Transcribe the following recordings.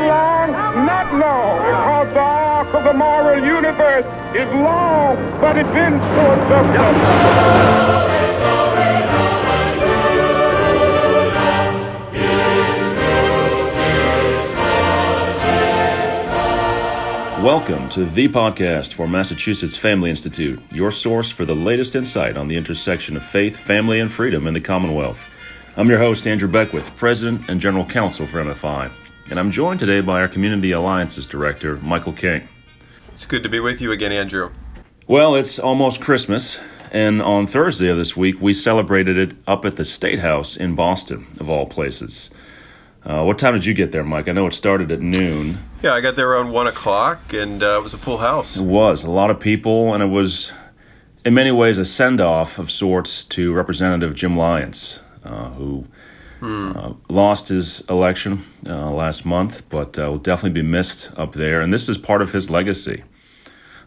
How long? Not long. The arc of the moral universe is long, but it's in short Welcome to the podcast for Massachusetts Family Institute, your source for the latest insight on the intersection of faith, family, and freedom in the Commonwealth. I'm your host, Andrew Beckwith, President and General Counsel for MFI, and I'm joined today by our Community Alliances Director, Michael King. It's good to be with you again, Andrew. Well, it's almost Christmas, and on Thursday of this week, we celebrated it up at the State House in Boston, of all places. Uh, what time did you get there, Mike? I know it started at noon. Yeah, I got there around one o'clock, and uh, it was a full house. It was a lot of people, and it was, in many ways, a send off of sorts to Representative Jim Lyons, uh, who uh, lost his election uh, last month, but uh, will definitely be missed up there. And this is part of his legacy.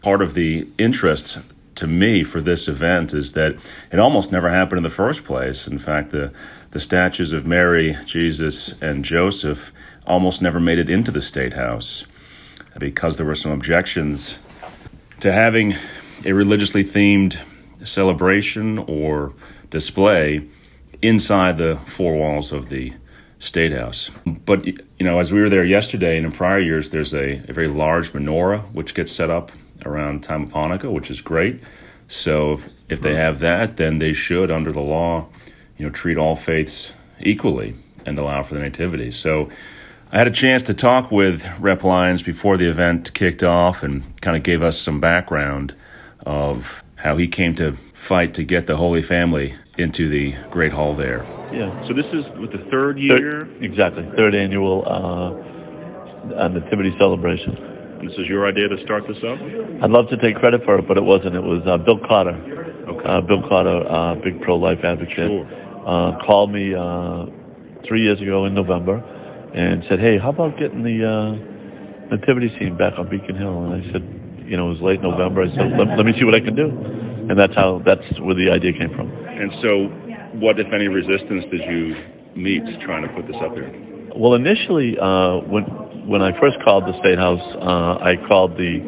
Part of the interest to me for this event is that it almost never happened in the first place. In fact, the the statues of Mary, Jesus, and Joseph almost never made it into the State House because there were some objections to having a religiously themed celebration or display inside the four walls of the State House. But, you know, as we were there yesterday and in prior years, there's a, a very large menorah which gets set up around time of Hanukkah, which is great. So if, if they have that, then they should, under the law, you know, treat all faiths equally and allow for the nativity. So I had a chance to talk with Rep Lyons before the event kicked off and kind of gave us some background of how he came to fight to get the Holy Family into the Great Hall there. Yeah, so this is with the third year? Third, exactly, third annual uh, uh, Nativity celebration. This is your idea to start this up? I'd love to take credit for it, but it wasn't. It was uh, Bill Carter. Okay. Uh, Bill Carter, uh, big pro-life advocate, Sure. uh, called me uh, three years ago in November and said, "Hey, how about getting the uh, nativity scene back on Beacon Hill?" And I said, "You know, it was late November." I said, let, "Let me see what I can do," and that's how that's where the idea came from. And so, what, if any, resistance did you meet trying to put this up here? Well, initially, uh, when when I first called the State House, uh, I called the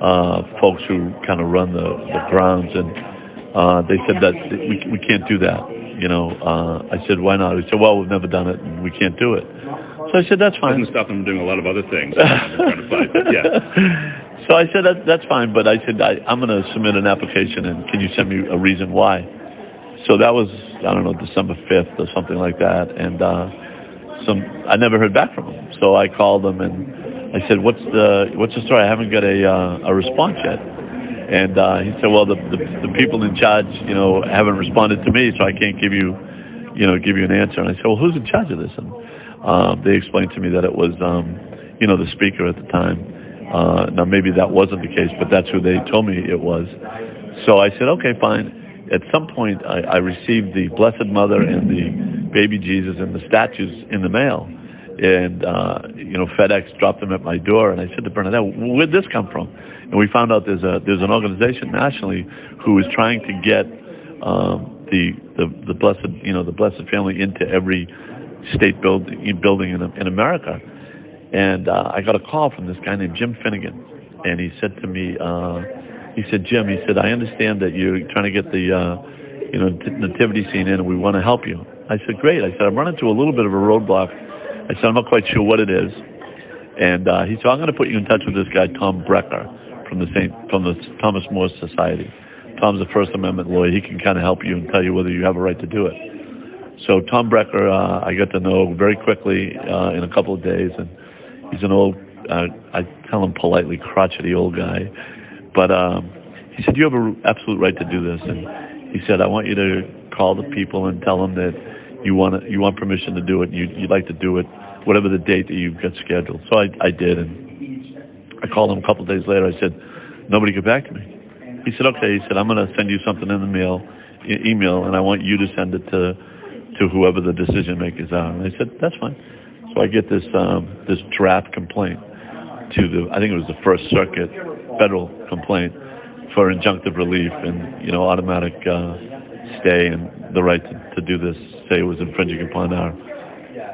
uh, folks who kind of run the, the grounds, and uh, they said that we we can't do that. You know, uh, I said, why not? He said, well, we've never done it, and we can't do it. So I said, that's fine. Doesn't stop them from doing a lot of other things. They're trying to fight, yeah. So I said, that, that's fine, but I said, I, I'm going to submit an application, and can you send me a reason why? So that was, I don't know, December 5th or something like that, and uh, some I never heard back from him. So I called him and I said, "What's the what's the story? I haven't got a uh, a response yet." And uh, he said, "Well, the, the the people in charge, you know, haven't responded to me, so I can't give you, you know, give you an answer." And I said, "Well, who's in charge of this?" And uh, they explained to me that it was, um, you know, the speaker at the time. Uh, now maybe that wasn't the case, but that's who they told me it was. So I said, "Okay, fine." At some point, I, I received the Blessed Mother and the baby Jesus and the statues in the mail. And, uh, you know, FedEx dropped them at my door. And I said to Bernadette, where'd this come from? And we found out there's, a, there's an organization nationally who is trying to get um, the, the, the blessed, you know, the Blessed Family into every state building, building in, in America. And uh, I got a call from this guy named Jim Finnegan. And he said to me, uh, he said, Jim, he said, I understand that you're trying to get the, uh, you know, nativity scene in and we want to help you. I said, great. I said, I'm running into a little bit of a roadblock. I said, I'm not quite sure what it is. And uh, he said, I'm going to put you in touch with this guy, Tom Brejcha, from the Saint, from the Thomas More Society. Tom's a First Amendment lawyer. He can kind of help you and tell you whether you have a right to do it. So Tom Brejcha, uh, I got to know very quickly uh, in a couple of days, and he's an old, uh, I tell him politely, crotchety old guy. But um, he said, you have an absolute right to do this. And he said, I want you to call the people and tell them that you want you want permission to do it. You, you'd like to do it, whatever the date that you've got scheduled. So I, I did, and I called him a couple of days later. I said, nobody got back to me. He said, okay. He said, I'm going to send you something in the mail, e- email, and I want you to send it to to whoever the decision makers are. And I said, that's fine. So I get this um, this draft complaint to the I think it was the First Circuit federal complaint for injunctive relief and you know automatic uh, stay and the right to, to do this. Say was infringing upon our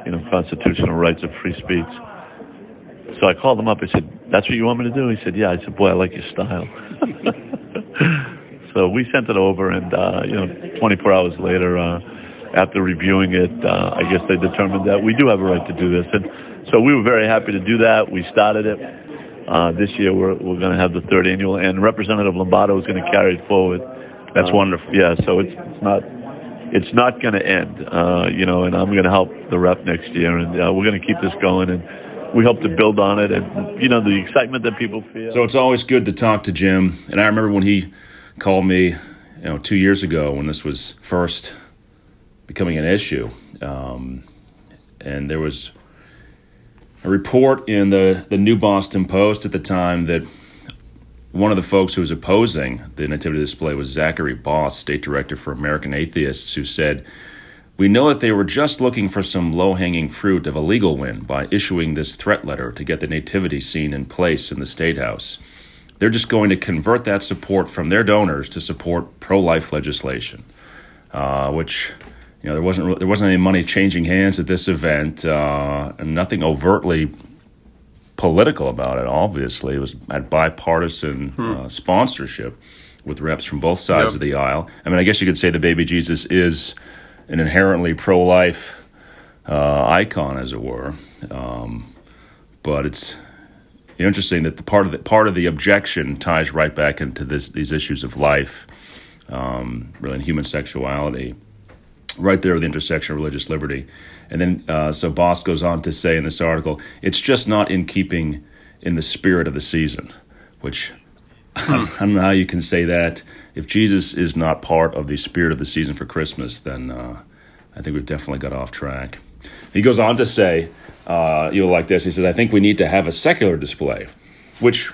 you know constitutional rights of free speech. so I called him up. I said, "That's what you want me to do?" He said, "Yeah." I said, "Boy, I like your style." so we sent it over, and uh, you know, 24 hours later, uh, after reviewing it, uh, I guess they determined that we do have a right to do this, and so we were very happy to do that. We started it. Uh, this year, we're we're going to have the third annual, and Representative Lombardo is going to carry it forward. That's Uh, wonderful. Yeah, so it's, it's not it's not going to end, uh, you know, and I'm going to help the rep next year, and uh, we're going to keep this going, and we hope to build on it, and you know, the excitement that people feel. So it's always good to talk to Jim. And I remember when he called me, you know, two years ago when this was first becoming an issue, um, and there was a report in the the New Boston Post at the time that one of the folks who was opposing the nativity display was Zachary Bos, state director for American Atheists, who said. We know that they were just looking for some low hanging fruit of a legal win by issuing this threat letter to get the nativity scene in place in the State House. They're just going to convert that support from their donors to support pro life legislation, uh, which. You know, there wasn't there wasn't any money changing hands at this event, uh, and nothing overtly political about it. Obviously, it was had bipartisan uh, sponsorship with reps from both sides Yep. of the aisle. I mean, I guess you could say the baby Jesus is an inherently pro-life uh, icon, as it were. Um, but it's interesting that the part of the part of the objection ties right back into this these issues of life, um, really, and human sexuality, right there with the intersection of religious liberty. And then, uh, so Bos goes on to say in this article, it's just not in keeping in the spirit of the season, which I don't know how you can say that. If Jesus is not part of the spirit of the season for Christmas, then uh, I think we've definitely got off track. He goes on to say, uh, you'll like this. He says, I think we need to have a secular display, which,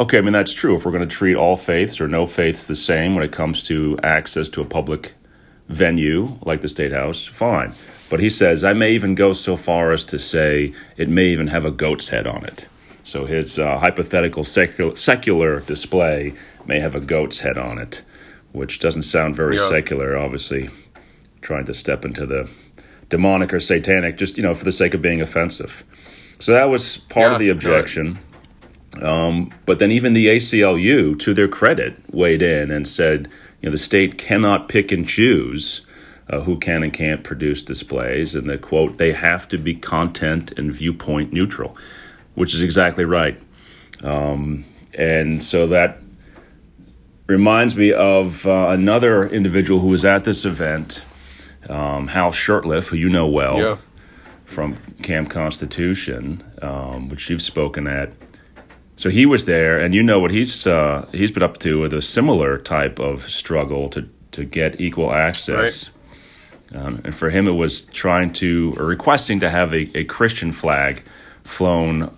okay, I mean, that's true. If we're going to treat all faiths or no faiths the same when it comes to access to a public venue like the State House, fine. But he says, I may even go so far as to say it may even have a goat's head on it. So his uh, hypothetical secular, secular display may have a goat's head on it, which doesn't sound very Yeah. secular, obviously, trying to step into the demonic or satanic just, you know, for the sake of being offensive. So that was part Yeah, of the right. objection. Um, but then even the ACLU, to their credit, weighed in and said, you know, the state cannot pick and choose uh, who can and can't produce displays, and that quote, they have to be content and viewpoint neutral, which is exactly right. Um, and so that reminds me of uh, another individual who was at this event, um, Hal Shurtleff, who you know well Yeah. from Camp Constitution, um, which you've spoken at. So he was there, and you know what he's uh, he's been up to with a similar type of struggle to to get equal access. Um, and for him, it was trying to or requesting to have a, a Christian flag flown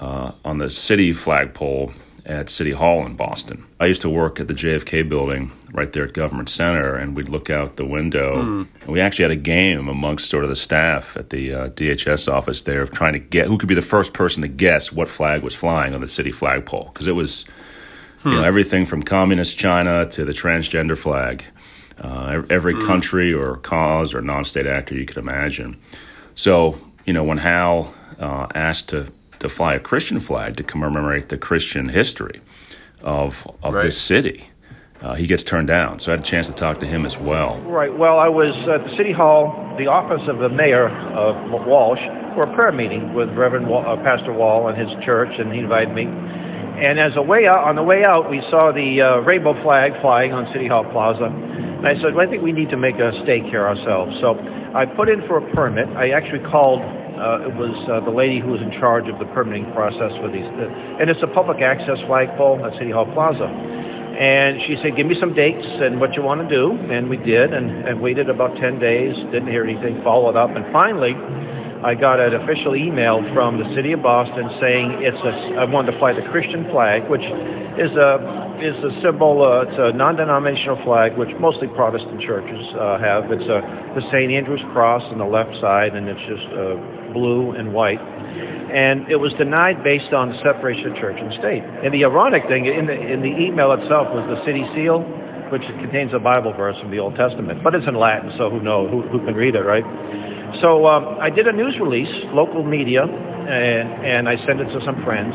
uh, on the city flagpole at City Hall in Boston. I used to work at the JFK building right there at Government Center, and we'd look out the window. And we actually had a game amongst sort of the staff at the uh, DHS office there of trying to get who could be the first person to guess what flag was flying on the city flagpole because it was you know everything from communist China to the transgender flag. Uh, every country or cause or non-state actor you could imagine. So, you know, when Hal uh, asked to, to fly a Christian flag to commemorate the Christian history of, of Right. this city, uh, he gets turned down. So I had a chance to talk to him as well. Right. Well, I was at the City Hall, the office of the mayor of Walsh, for a prayer meeting with Reverend Wall, uh, Pastor Wall and his church, and he invited me. And as a way out, on the way out, we saw the uh, rainbow flag flying on City Hall Plaza. And I said, well, I think we need to make a stake here ourselves. So I put in for a permit. I actually called. Uh, it was uh, the lady who was in charge of the permitting process for these, uh, and it's a public access flagpole at City Hall Plaza. And she said, give me some dates and what you want to do. And we did and, and waited about 10 days, didn't hear anything, followed up. And finally, I got an official email from the city of Boston saying it's a, I wanted to fly the Christian flag, which is a, is a symbol, uh, it's a non-denominational flag, which mostly Protestant churches uh, have. It's a, the St. Andrew's cross on the left side, and it's just uh, blue and white and it was denied based on the separation of church and state. And the ironic thing in the in the email itself was the city seal, which contains a Bible verse from the Old Testament, but it's in Latin, so who knows who, who can read it, right? So um, I did a news release, local media, and, and I sent it to some friends.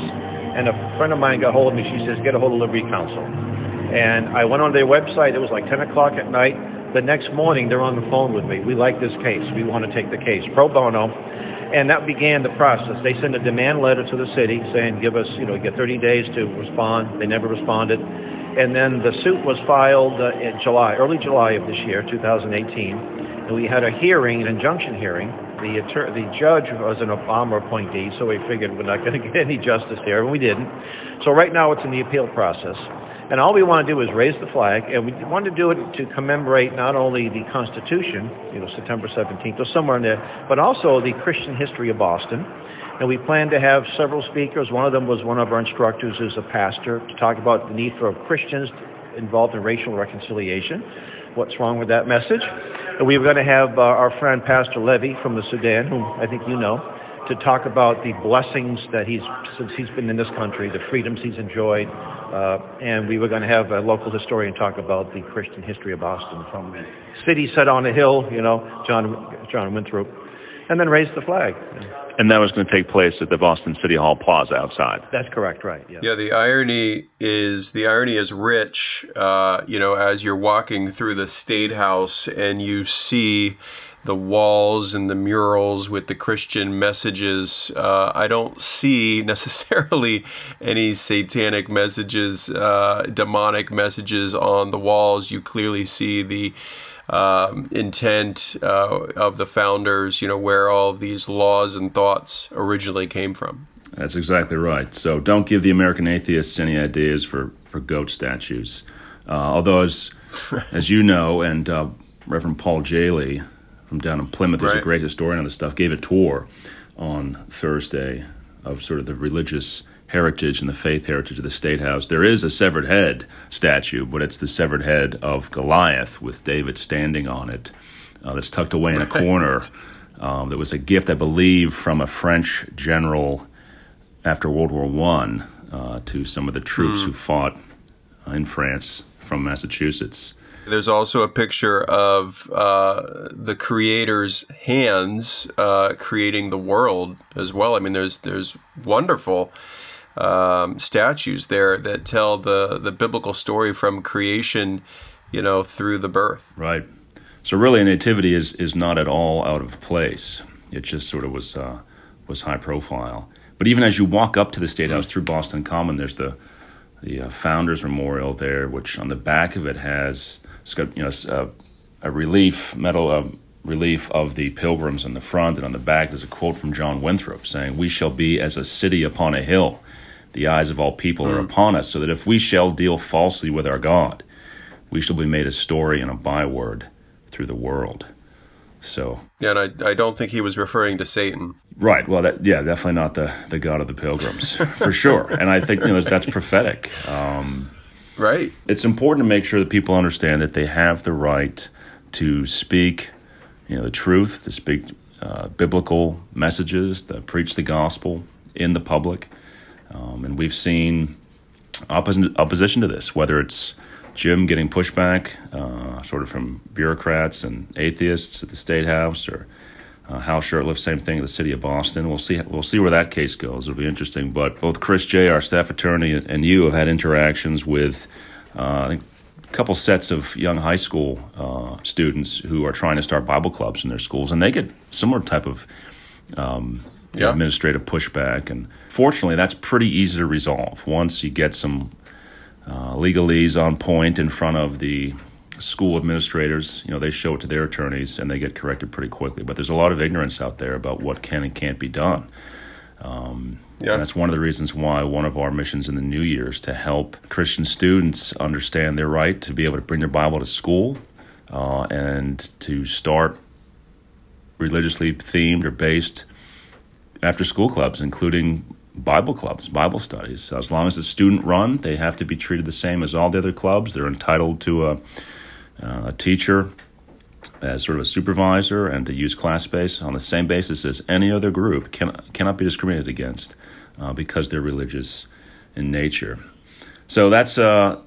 And a friend of mine got hold of me. She says, get a hold of Liberty Counsel. And I went on their website. It was like 10 o'clock at night. The next morning, they're on the phone with me. We like this case. We want to take the case. Pro bono. And that began the process. They sent a demand letter to the city saying, give us, you know, get 30 days to respond. They never responded. And then the suit was filed uh, in July, early July of this year, 2018. And we had a hearing, an injunction hearing. The, the judge was an Obama appointee, so we figured we're not going to get any justice there, and we didn't. So right now it's in the appeal process. And all we want to do is raise the flag, and we want to do it to commemorate not only the Constitution, you know, September 17th or somewhere in there, but also the Christian history of Boston. And we plan to have several speakers. One of them was one of our instructors who's a pastor to talk about the need for Christians involved in racial reconciliation. What's wrong with that message? We were going to have uh, our friend Pastor Levy from the Sudan, whom I think you know, to talk about the blessings that he's, since he's been in this country, the freedoms he's enjoyed, uh, and we were going to have a local historian talk about the Christian history of Boston from the city set on a hill, you know, John, John Winthrop, and then raise the flag. And that was going to take place at the Boston City Hall Plaza outside. That's correct, right? Yeah. Yeah, the irony is the irony is rich. Uh, you know, as you're walking through the state house and you see the walls and the murals with the Christian messages. Uh, I don't see necessarily any satanic messages, uh, demonic messages on the walls. You clearly see the um, intent uh, of the founders, you know, where all of these laws and thoughts originally came from. That's exactly right. So don't give the American atheists any ideas for, for goat statues. Uh, although, as, as you know, and uh, Reverend Paul Jehle from down in Plymouth, who's Right. a great historian on this stuff, gave a tour on Thursday of sort of the religious heritage and the faith heritage of the State House. There is a severed head statue, but it's the severed head of Goliath with David standing on it. Uh, that's tucked away in a corner. Um, that was a gift, I believe, from a French general after World War One uh, to some of the troops who fought in France from Massachusetts. There's also a picture of uh, the creator's hands uh, creating the world as well. I mean, there's there's wonderful um, statues there that tell the the biblical story from creation, you know, through the birth. Right. So really, a nativity is is not at all out of place. It just sort of was uh, was high profile. But even as you walk up to the State House through Boston Common, there's the the uh, Founders Memorial there, which on the back of it has it's got you know s- uh, a relief metal uh, relief of the pilgrims in the front, and on the back there's a quote from John Winthrop saying, "We shall be as a city upon a hill." The eyes of all people are upon us, so that if we shall deal falsely with our God, we shall be made a story and a byword through the world. So, Yeah, and I, I don't think he was referring to Satan. right, well, that, yeah, definitely not the, the God of the Pilgrims, for sure. And I think you know that's prophetic. Um, Right. it's important to make sure that people understand that they have the right to speak, you know, the truth, to speak uh, biblical messages, to preach the gospel in the public. Um, and we've seen opposition, opposition to this, whether it's Jim getting pushback, uh, sort of from bureaucrats and atheists at the state house, or uh, Hal Shurtleff, same thing at the city of Boston. We'll see. We'll see where that case goes. It'll be interesting. But both Chris J, our staff attorney, and you have had interactions with, uh, I think, a couple sets of young high school uh, students who are trying to start Bible clubs in their schools, and they get similar type of um, Yeah. administrative pushback. And fortunately, that's pretty easy to resolve once you get some uh, legalese on point in front of the school administrators. You know, they show it to their attorneys and they get corrected pretty quickly. But there's a lot of ignorance out there about what can and can't be done. Um, Yeah. And that's one of the reasons why one of our missions in the new year is to help Christian students understand their right to be able to bring their Bible to school uh, and to start religiously themed or based after school clubs, including Bible clubs, Bible studies. As long as it's student run, they have to be treated the same as all the other clubs. They're entitled to a, uh, a teacher as sort of a supervisor and to use class space on the same basis as any other group can, cannot be discriminated against uh, because they're religious in nature. So that's uh,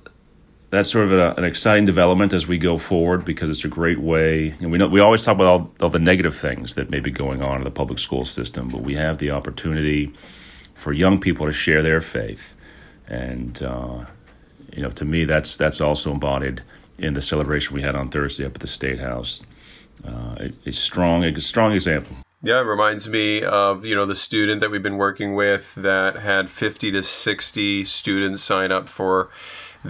that's sort of a, an exciting development as we go forward because it's a great way. And we know we always talk about all, all the negative things that may be going on in the public school system, but we have the opportunity for young people to share their faith, and uh, you know, to me, that's that's also embodied in the celebration we had on Thursday up at the State House. Uh, a, a strong, a strong example. Yeah, it reminds me of you know the student that we've been working with that had 50 to 60 students sign up for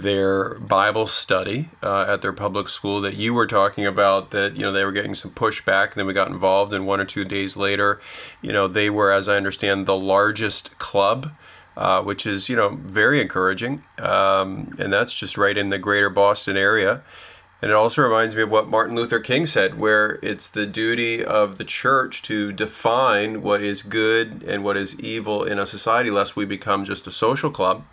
their Bible study uh, at their public school that you were talking about that you know they were getting some pushback and then we got involved and one or two days later you know they were as I understand the largest club uh, which is you know very encouraging um, and that's just right in the greater Boston area and it also reminds me of what Martin Luther King said, where it's the duty of the church to define what is good and what is evil in a society, lest we become just a social club.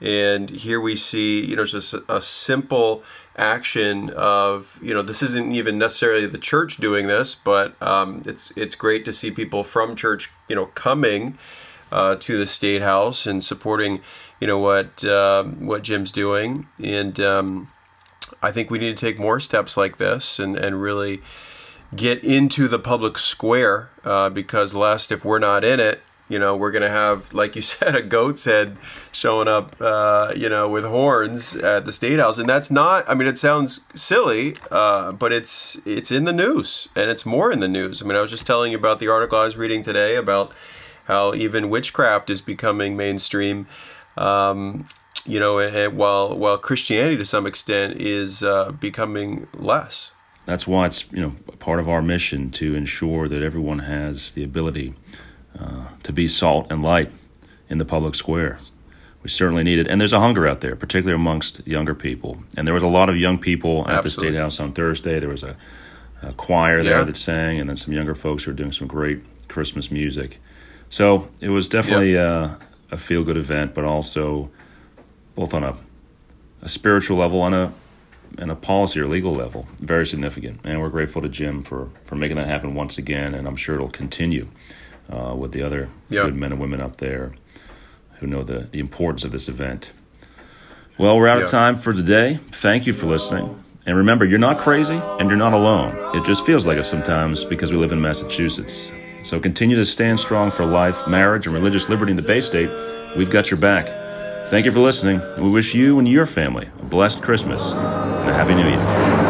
And here we see, you know, just a, a simple action of, you know, this isn't even necessarily the church doing this, but um, it's it's great to see people from church, you know, coming uh, to the state house and supporting, you know, what um, what Jim's doing. And um, I think we need to take more steps like this and and really get into the public square uh, because lest if we're not in it you know we're gonna have like you said a goat's head showing up uh, you know with horns at the state house. And that's not i mean it sounds silly uh, but it's it's in the news and it's more in the news. I mean i was just telling you about the article i was reading today about how even witchcraft is becoming mainstream um, you know and while while christianity to some extent is uh, becoming less. That's why it's you know part of our mission to ensure that everyone has the ability uh, to be salt and light in the public square. We certainly need it. And there's a hunger out there, particularly amongst younger people. And there was a lot of young people at Absolutely. the State House on Thursday. There was a, a choir there yeah. that sang, and then some younger folks who were doing some great Christmas music. So it was definitely uh, a feel good event, but also both on a, a spiritual level and a and a policy or legal level, very significant. And we're grateful to Jim for, for making that happen once again, and I'm sure it'll continue uh, with the other good men and women up there who know the, the importance of this event. Well, we're out of time for today. Thank you for listening. And remember, you're not crazy and you're not alone. It just feels like it sometimes because we live in Massachusetts. So continue to stand strong for life, marriage, and religious liberty in the Bay State. We've got your back. Thank you for listening, we wish you and your family a blessed Christmas and a Happy New Year.